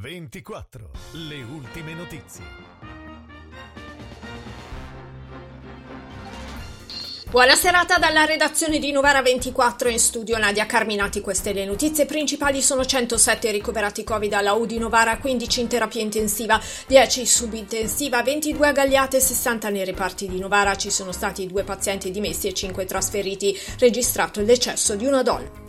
24. Le ultime notizie. Buona serata dalla redazione di Novara 24 in studio Nadia Carminati. Queste le notizie principali sono 107 ricoverati Covid alla U di Novara, 15 in terapia intensiva, 10 subintensiva, 22 agagliate, 60 nei reparti di Novara. Ci sono stati due pazienti dimessi e 5 trasferiti. Registrato il decesso di una donna.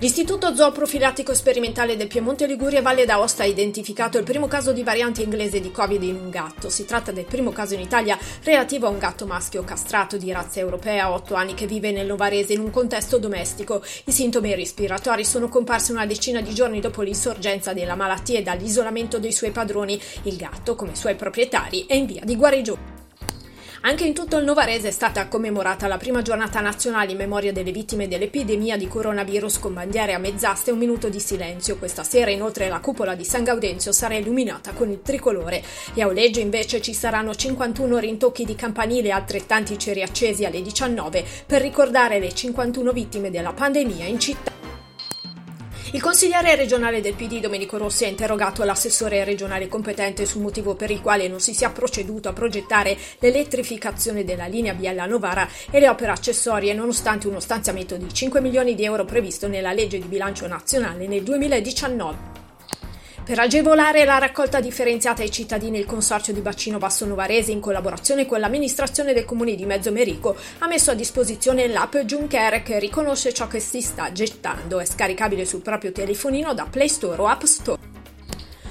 L'Istituto Zooprofilattico Sperimentale del Piemonte Liguria Valle d'Aosta ha identificato il primo caso di variante inglese di Covid in un gatto. Si tratta del primo caso in Italia relativo a un gatto maschio castrato di razza europea a 8 anni che vive nel Novarese in un contesto domestico. I sintomi respiratori sono comparsi una decina di giorni dopo l'insorgenza della malattia e dall'isolamento dei suoi padroni. Il gatto, come suoi proprietari, è in via di guarigione. Anche in tutto il Novarese è stata commemorata la prima giornata nazionale in memoria delle vittime dell'epidemia di coronavirus con bandiere a mezz'asta e un minuto di silenzio. Questa sera inoltre la cupola di San Gaudenzio sarà illuminata con il tricolore e a Oleggio invece ci saranno 51 rintocchi di campanile e altrettanti ceri accesi alle 19 per ricordare le 51 vittime della pandemia in città. Il consigliere regionale del PD Domenico Rossi ha interrogato l'assessore regionale competente sul motivo per il quale non si sia proceduto a progettare l'elettrificazione della linea Biella Novara e le opere accessorie nonostante uno stanziamento di 5 milioni di euro previsto nella legge di bilancio nazionale nel 2019. Per agevolare la raccolta differenziata ai cittadini, il Consorzio di Bacino Basso Novarese, in collaborazione con l'amministrazione del comune di Mezzomerico, ha messo a disposizione l'app Juncker che riconosce ciò che si sta gettando. È scaricabile sul proprio telefonino da Play Store o App Store.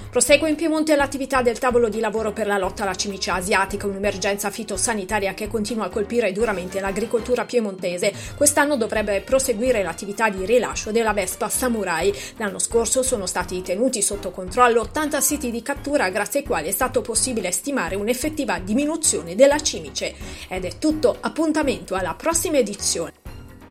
Prosegue in Piemonte l'attività del tavolo di lavoro per la lotta alla cimice asiatica, un'emergenza fitosanitaria che continua a colpire duramente l'agricoltura piemontese. Quest'anno dovrebbe proseguire l'attività di rilascio della Vespa Samurai. L'anno scorso sono stati tenuti sotto controllo 80 siti di cattura grazie ai quali è stato possibile stimare un'effettiva diminuzione della cimice. Ed è tutto, appuntamento alla prossima edizione.